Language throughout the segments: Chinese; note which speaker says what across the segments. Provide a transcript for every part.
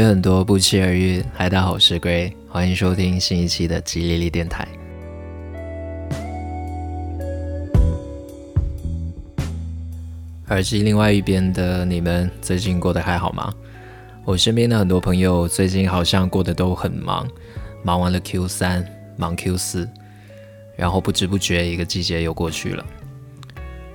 Speaker 1: 有很多不期而遇。嗨，大家好，我是 Gray，欢迎收听新一期的吉利利电台。耳机另外一边的你们，最近过得还好吗？我身边的很多朋友最近好像过得都很忙，忙完了 Q 三，忙 Q 四，然后不知不觉一个季节又过去了。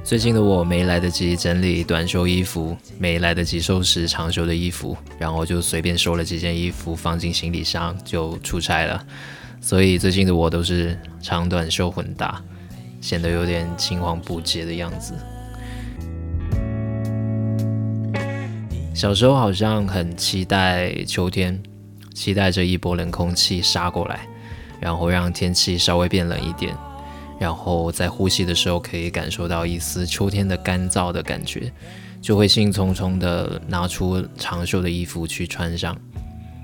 Speaker 1: 最近的我没来得及整理短袖衣服，没来得及收拾长袖的衣服，然后就随便收了几件衣服放进行李箱就出差了。所以最近的我都是长短袖混搭，显得有点青黄不接的样子。小时候好像很期待秋天，期待着一波冷空气杀过来，然后让天气稍微变冷一点。然后在呼吸的时候，可以感受到一丝秋天的干燥的感觉，就会兴冲冲的拿出长袖的衣服去穿上。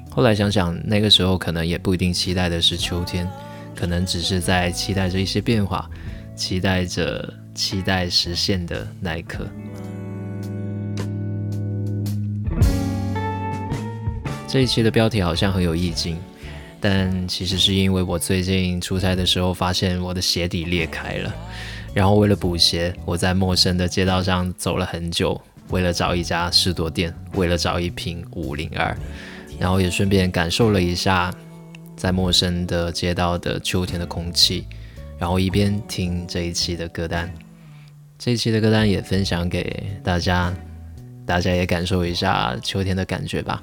Speaker 1: 后来想想，那个时候可能也不一定期待的是秋天，可能只是在期待着一些变化，期待着期待实现的那一刻。这一期的标题好像很有意境。但其实是因为我最近出差的时候，发现我的鞋底裂开了，然后为了补鞋，我在陌生的街道上走了很久，为了找一家士多店，为了找一瓶五零二，然后也顺便感受了一下在陌生的街道的秋天的空气，然后一边听这一期的歌单，这一期的歌单也分享给大家，大家也感受一下秋天的感觉吧。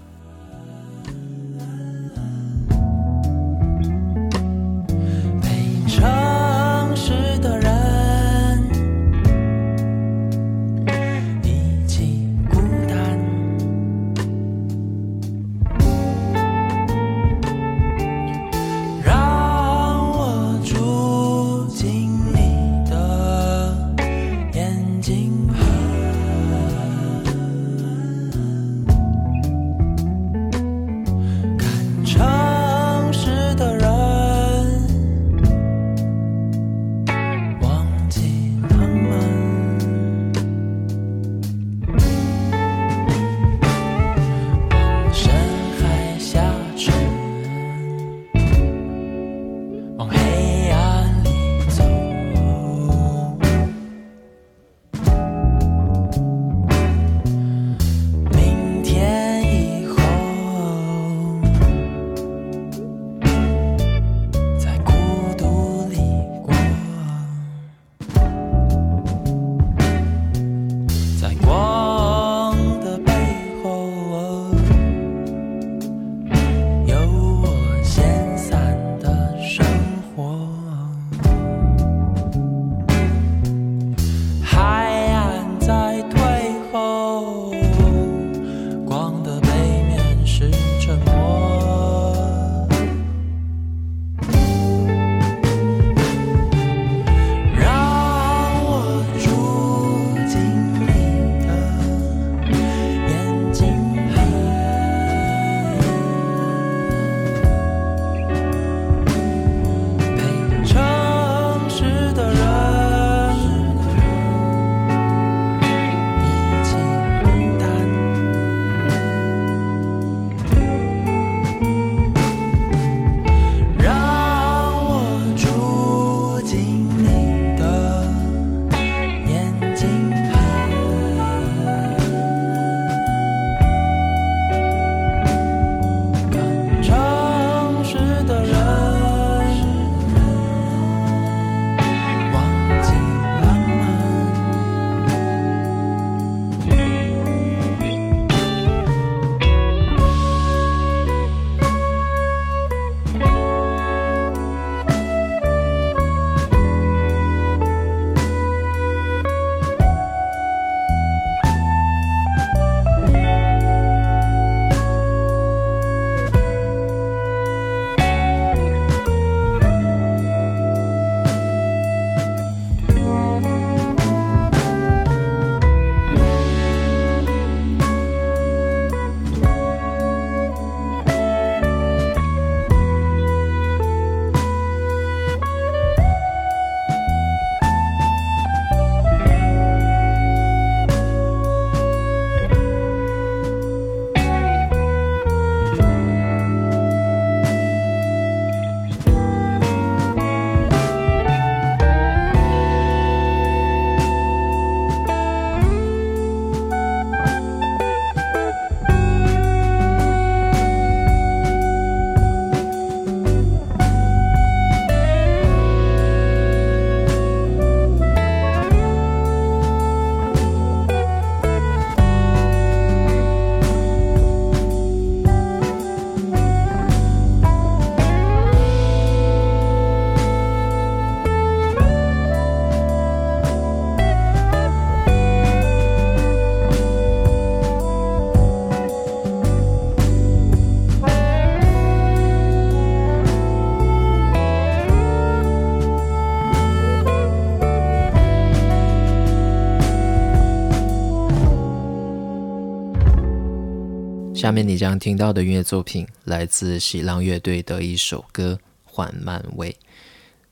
Speaker 2: 下面你将听到的音乐作品来自喜浪乐队的一首歌《缓慢味》。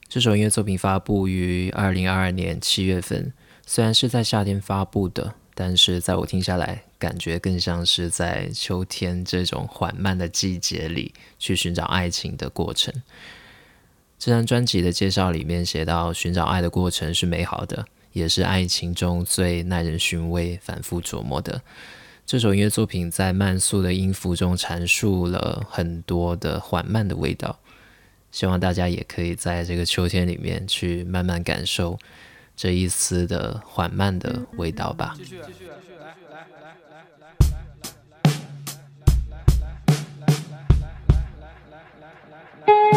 Speaker 2: 这首音乐作品发布于二零二二年七月份，虽然是在夏天发布的，但是在我听下来，感觉更像是在秋天这种缓慢的季节里去寻找爱情的过程。这张专辑的介绍里面写到，寻找爱的过程是美好的，也是爱情中最耐人寻味、反复琢磨的。这首音乐作品在慢速的音符中阐述了很多的缓慢的味道，希望大家也可以在这个秋天里面去慢慢感受这一丝的缓慢的味道吧。
Speaker 3: 继续继续继续继续继续继续。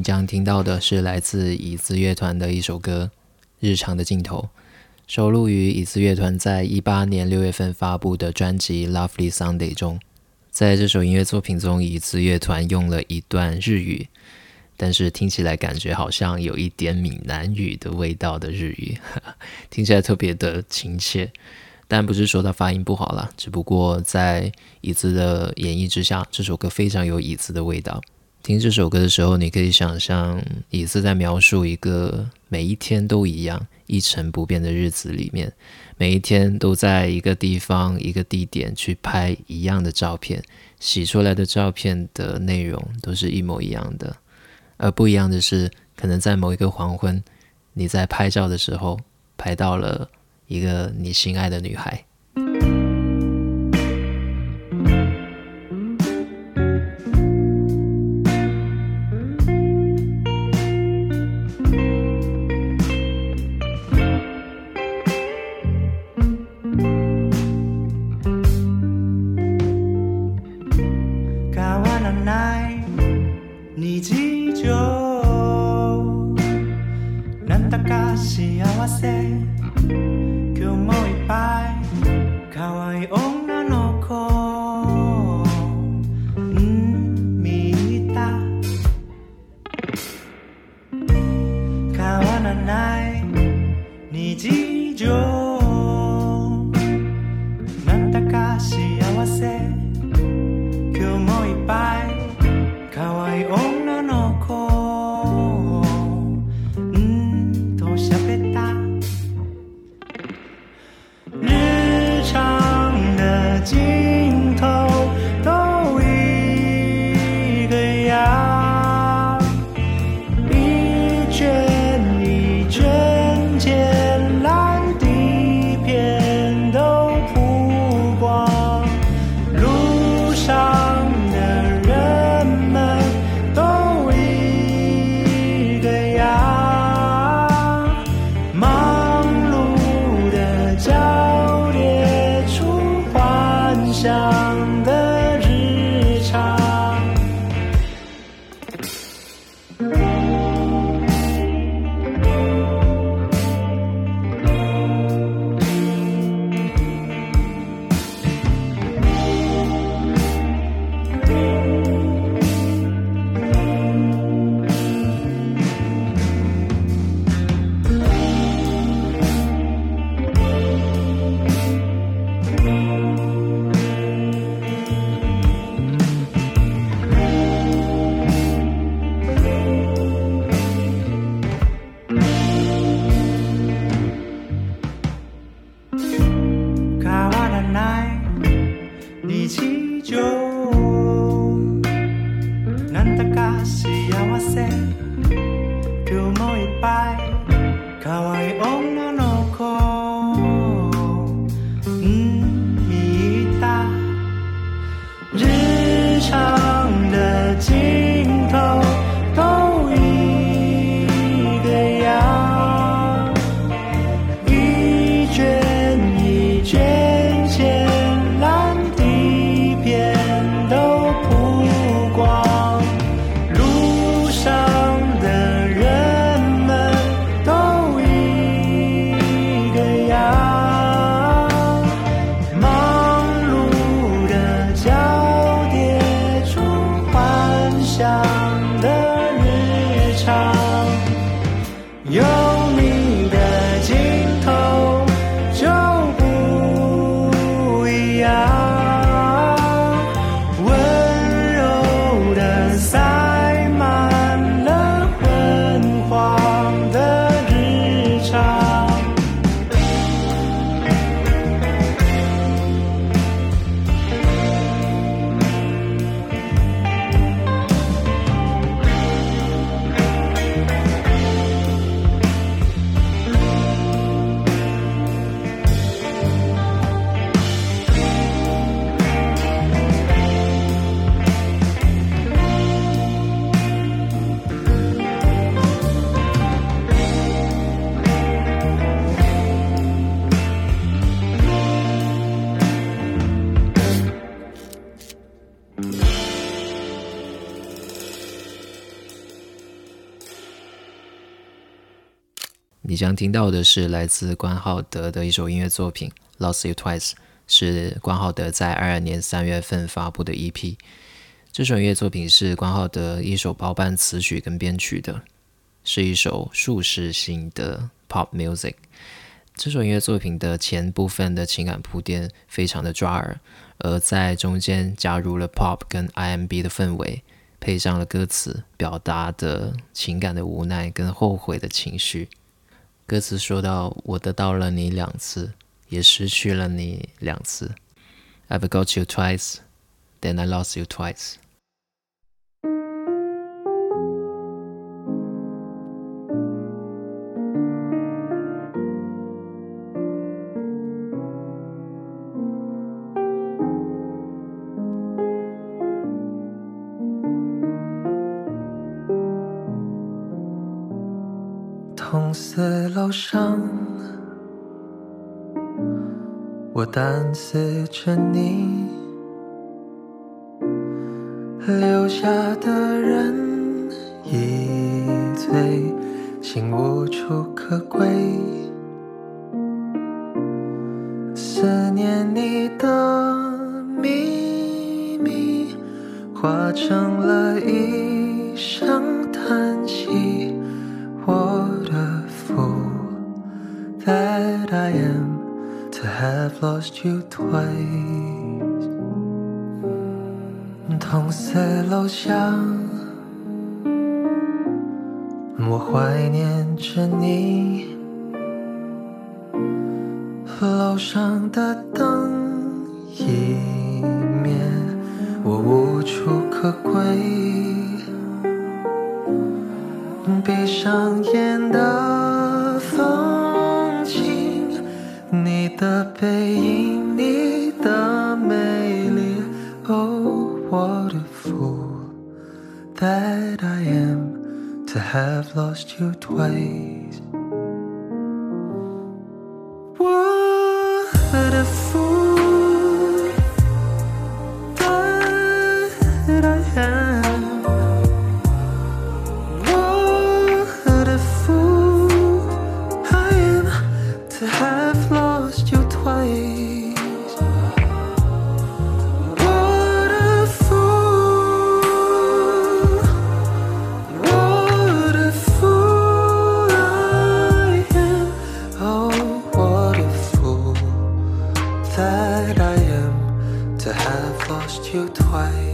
Speaker 3: 你将听到的是来自椅子乐团的一首歌《日常的尽头》，收录于椅子乐团在一八年六月份发布的专辑《Lovely Sunday》中。在这首音乐作品中，椅子乐团用了一段日语，但是听起来感觉好像有一点闽南语的味道的日语，听起来特别的亲切。但不是说他发音不好了，只不过在椅子的演绎之下，这首歌非常有椅子的味道。听这首歌的时候，你可以想象椅子在描述一个每一天都一样、一成不变的日子里面。每一天都在一个地方、一个地点去拍一样的照片，洗出来的照片的内容都是一模一样的，而不一样的是，可能在某一个黄昏，你在拍照的时候拍到了一个你心爱的女孩。
Speaker 1: 你将听到的是来自关浩德的一首音乐作品《Lost You Twice》，是关浩德在二二年三月份发布的 EP。这首音乐作品是关浩德一手包办词曲跟编曲的，是一首叙事性的 Pop Music。这首音乐作品的前部分的情感铺垫非常的抓耳，而在中间加入了 Pop 跟 IMB 的氛围。配上了歌词，表达的情感的无奈跟后悔的情绪。歌词说到：“我得到了你两次，也失去了你两次。I've got you twice, then I lost you twice。”
Speaker 4: 四楼上，我单思着你，留下的人已醉，心无处可归，思念你的秘密化成了一声叹息。I am to have lost you twice。同四楼下，我怀念着你。楼上的灯已灭，我无处可归。闭上眼 lost you twice. You twice.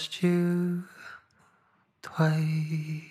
Speaker 4: Lost you twice。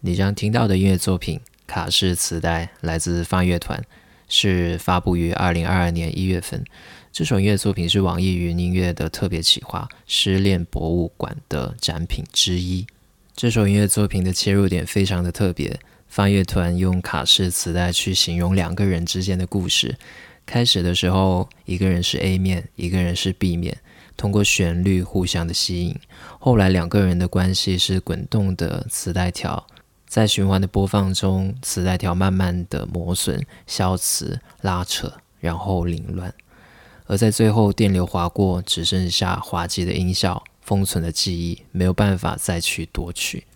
Speaker 4: 你
Speaker 5: 将听到的音乐作品卡式磁带来自放乐团，是发布于二零二二年一月份。这首音乐作品是网易云音乐的特别企划《失恋博物馆》的展品之一。这首音乐作品的切入点非常的特别，放乐团用卡式磁带去形容两个人之间的故事。开始的时候，一个人是 A 面，一个人是 B 面，通过旋律互相的吸引。后来两个人的关系是滚动的磁带条，在循环的播放中，磁带条慢慢的磨损、消磁、拉扯，然后凌乱。而在最后，电流划过，只剩下滑稽的音效，封存的记忆，没有办法再去夺取。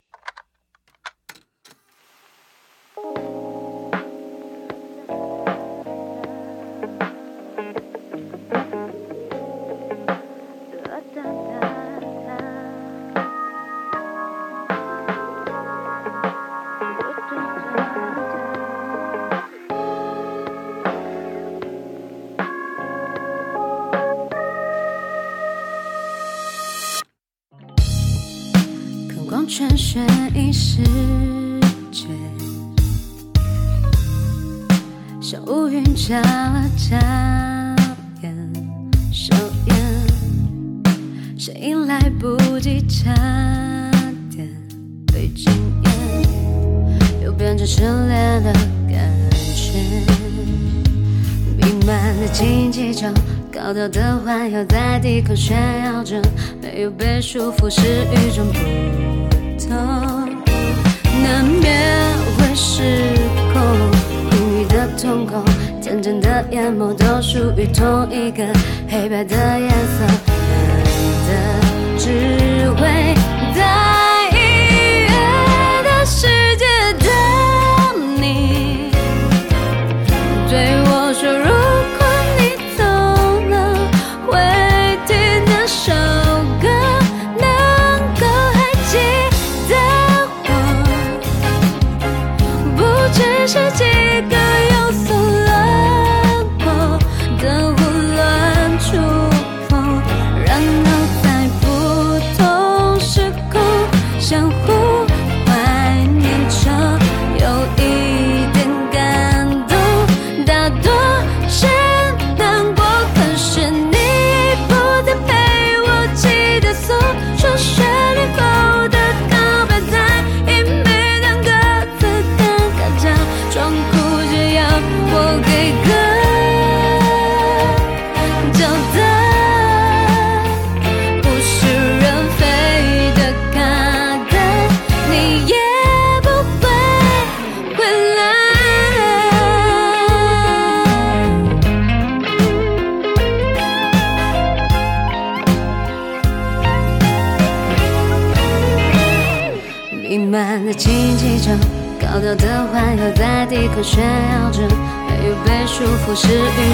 Speaker 6: 束缚是一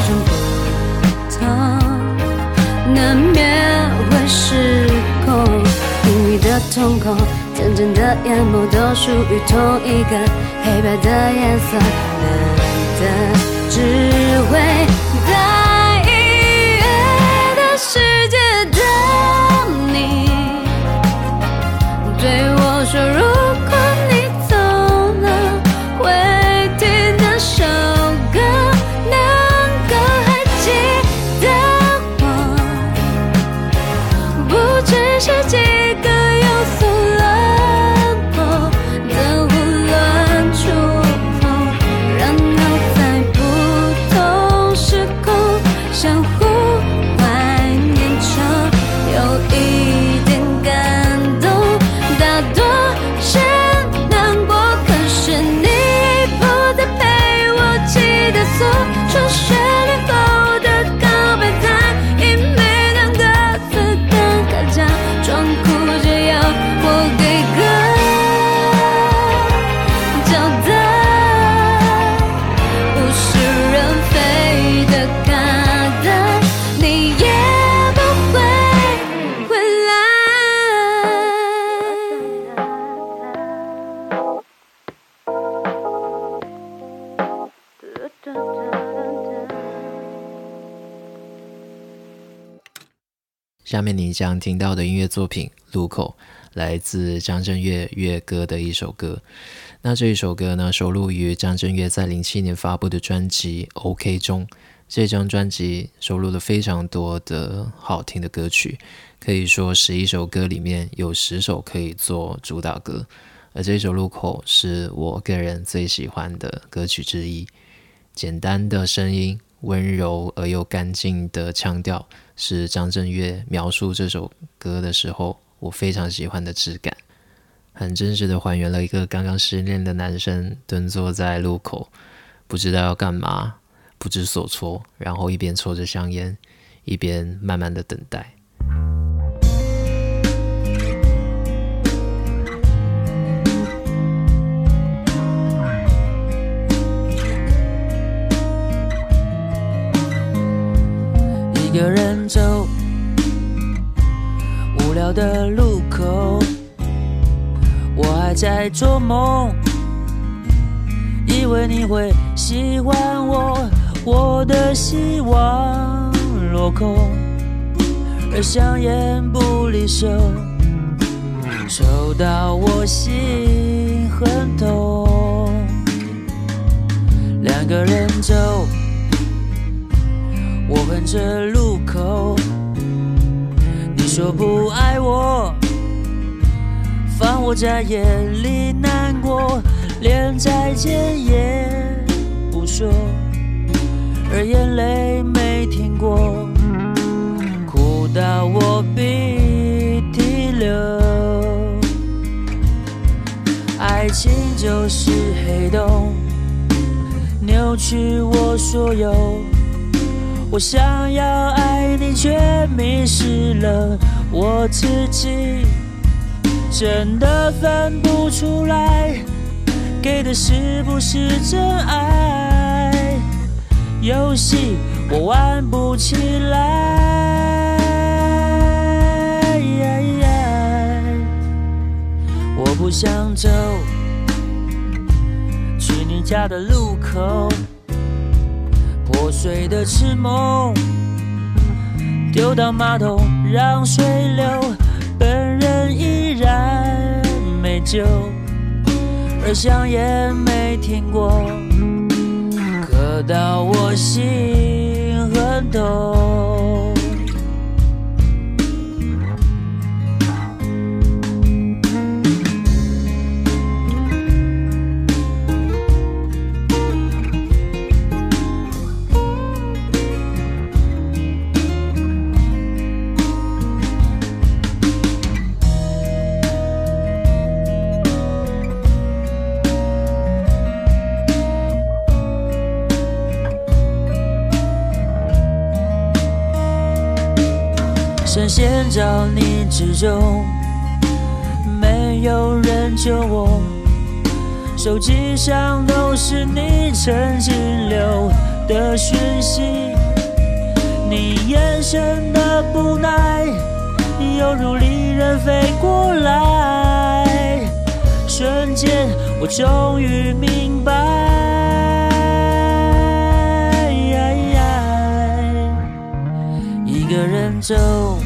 Speaker 6: 种不同。难免会失控，隐秘的瞳孔，真正的眼眸都属于同一个黑白的颜色，难的只会
Speaker 1: 下面你将听到的音乐作品《路口》，来自张震岳《乐歌》的一首歌。那这一首歌呢，收录于张震岳在零七年发布的专辑《OK》中。这张专辑收录了非常多的好听的歌曲，可以说十一首歌里面有十首可以做主打歌。而这首《路口》是我个人最喜欢的歌曲之一。简单的声音，温柔而又干净的腔调，是张震岳描述这首歌的时候我非常喜欢的质感。很真实的还原了一个刚刚失恋的男生蹲坐在路口，不知道要干嘛。不知所措，然后一边抽着香烟，一边慢慢的等待。
Speaker 7: 一个人走，无聊的路口，我还在做梦，以为你会喜欢我。我的希望落空，而香烟不离手，抽到我心很痛。两个人走，我哼着路口，你说不爱我，放我在眼里难过，连再见也不说。而眼泪没停过，哭到我鼻涕流。爱情就是黑洞，扭曲我所有。我想要爱你，却迷失了我自己，真的分不出来，给的是不是真爱？游戏我玩不起来，我不想走，去你家的路口，破碎的痴梦，丢到马桶让水流，本人依然没救，而香烟没停过。到我心很痛。手机上都是你曾经留的讯息，你眼神的不耐，犹如利刃飞过来。瞬间，我终于明白，一个人走。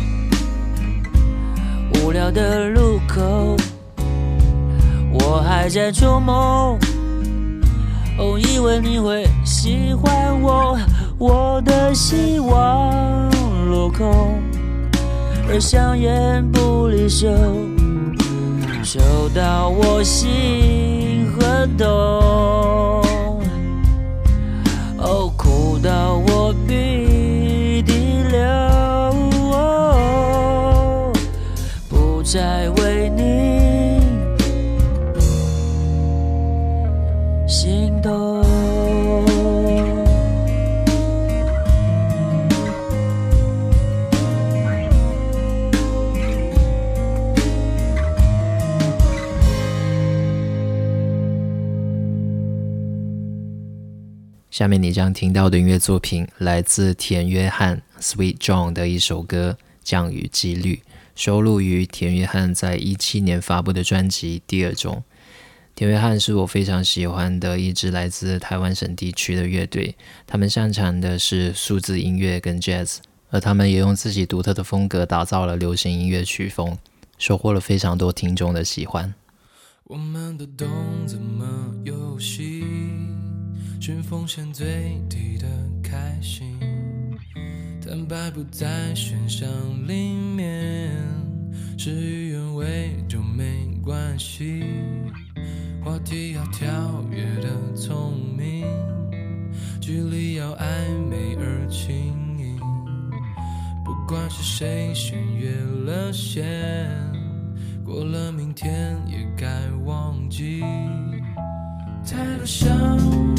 Speaker 7: 无聊的路口，还在做梦。哦，以为你会喜欢我，我的希望落空，而香烟不离手，抽到我心
Speaker 1: 下面你将听到的音乐作品来自田约翰 （Sweet John） 的一首歌《降雨几率》，收录于田约翰在一七年发布的专辑《第二中》。田约翰是我非常喜欢的一支来自台湾省地区的乐队，他们擅长的是数字音乐跟 jazz，
Speaker 8: 而他们也用自己独特的风格打造了流行音乐曲风，收获了非常多听众的喜欢。
Speaker 2: 我们的洞怎么游戏？是奉献最低的开心。坦白不在选项里面，事与愿违就没关系。话题要跳跃的聪明，距离要暧昧而轻盈。不管是谁先越了线，过了明天也该忘记。太多
Speaker 8: 想。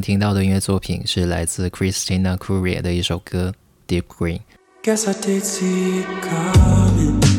Speaker 8: 听到的音乐作品是来自 christina kouria 的一首歌 deep green
Speaker 2: guess i did see it coming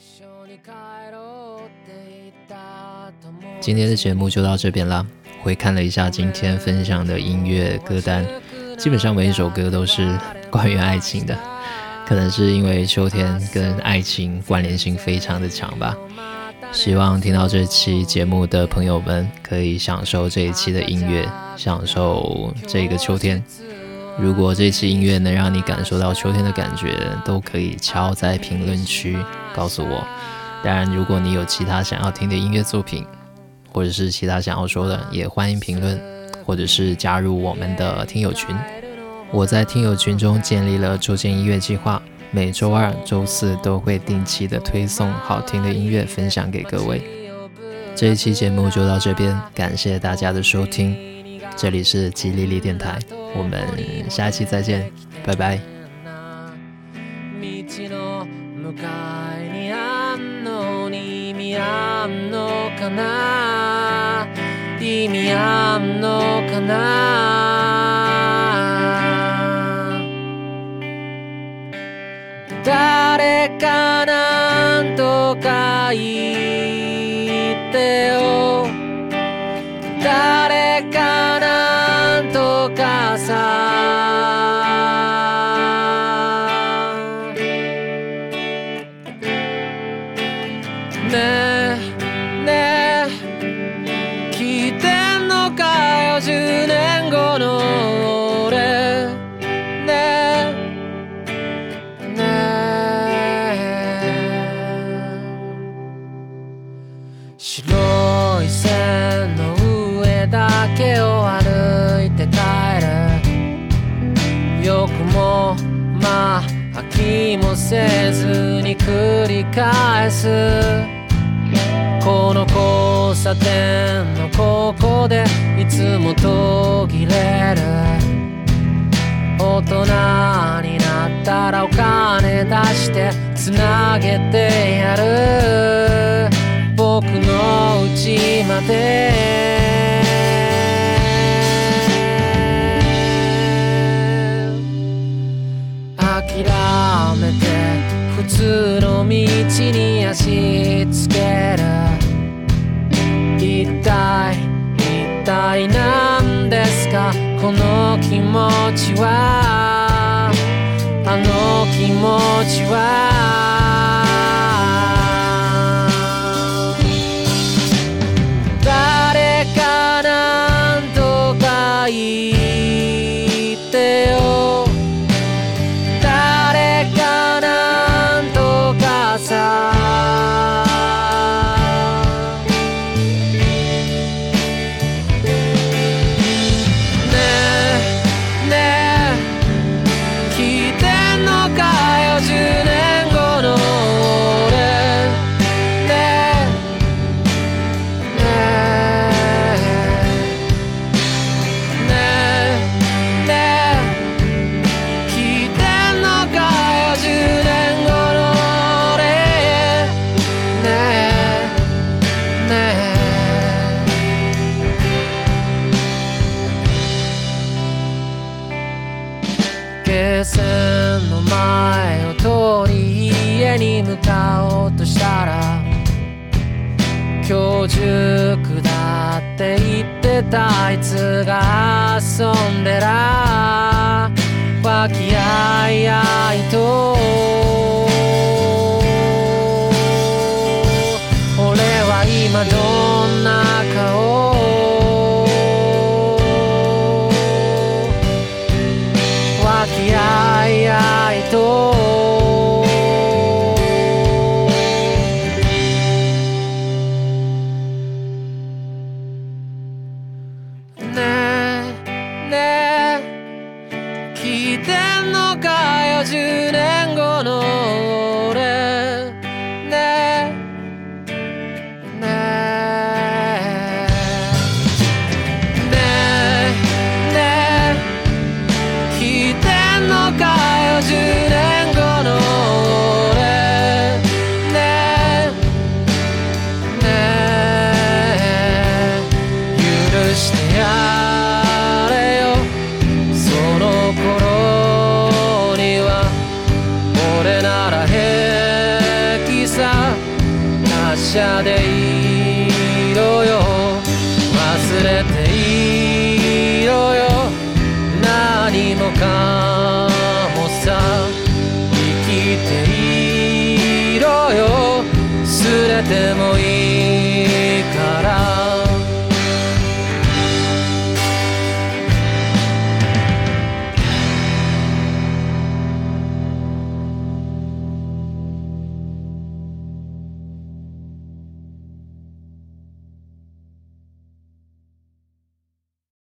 Speaker 9: 今日一緒に帰ろうって言った友達
Speaker 1: 今天的节目就到这边啦。回看了一下今天分享的音乐歌单，基本上每一首歌都是关于爱情的，可能是因为秋天跟爱情关联性非常的强吧。希望听到这期节目的朋友们可以享受这一期的音乐，享受这个秋天。如果这期音乐能让你感受到秋天的感觉，都可以敲在评论区 告诉我。当然，如果你有其他想要听的音乐作品，或者是其他想要说的，也欢迎评论，或者是加入我们的听友群。我在听友群中建立了周间音乐计划，每周二、周四都会定期的推送好听的音乐分享给各位。这一期节目就到这边，感谢大家的收听，这里是吉利利电台，我们下期再见，拜拜。
Speaker 9: あんのかな？意味あんのかな？誰かなんとか言ってよ。誰かなんとかさ繰り返す。この交差点のここでいつも途切れる。大人になったらお金出してつなげてやる。僕の家まで。地に足つける。一体一体何ですか？この気持ちは？あの気持ちは？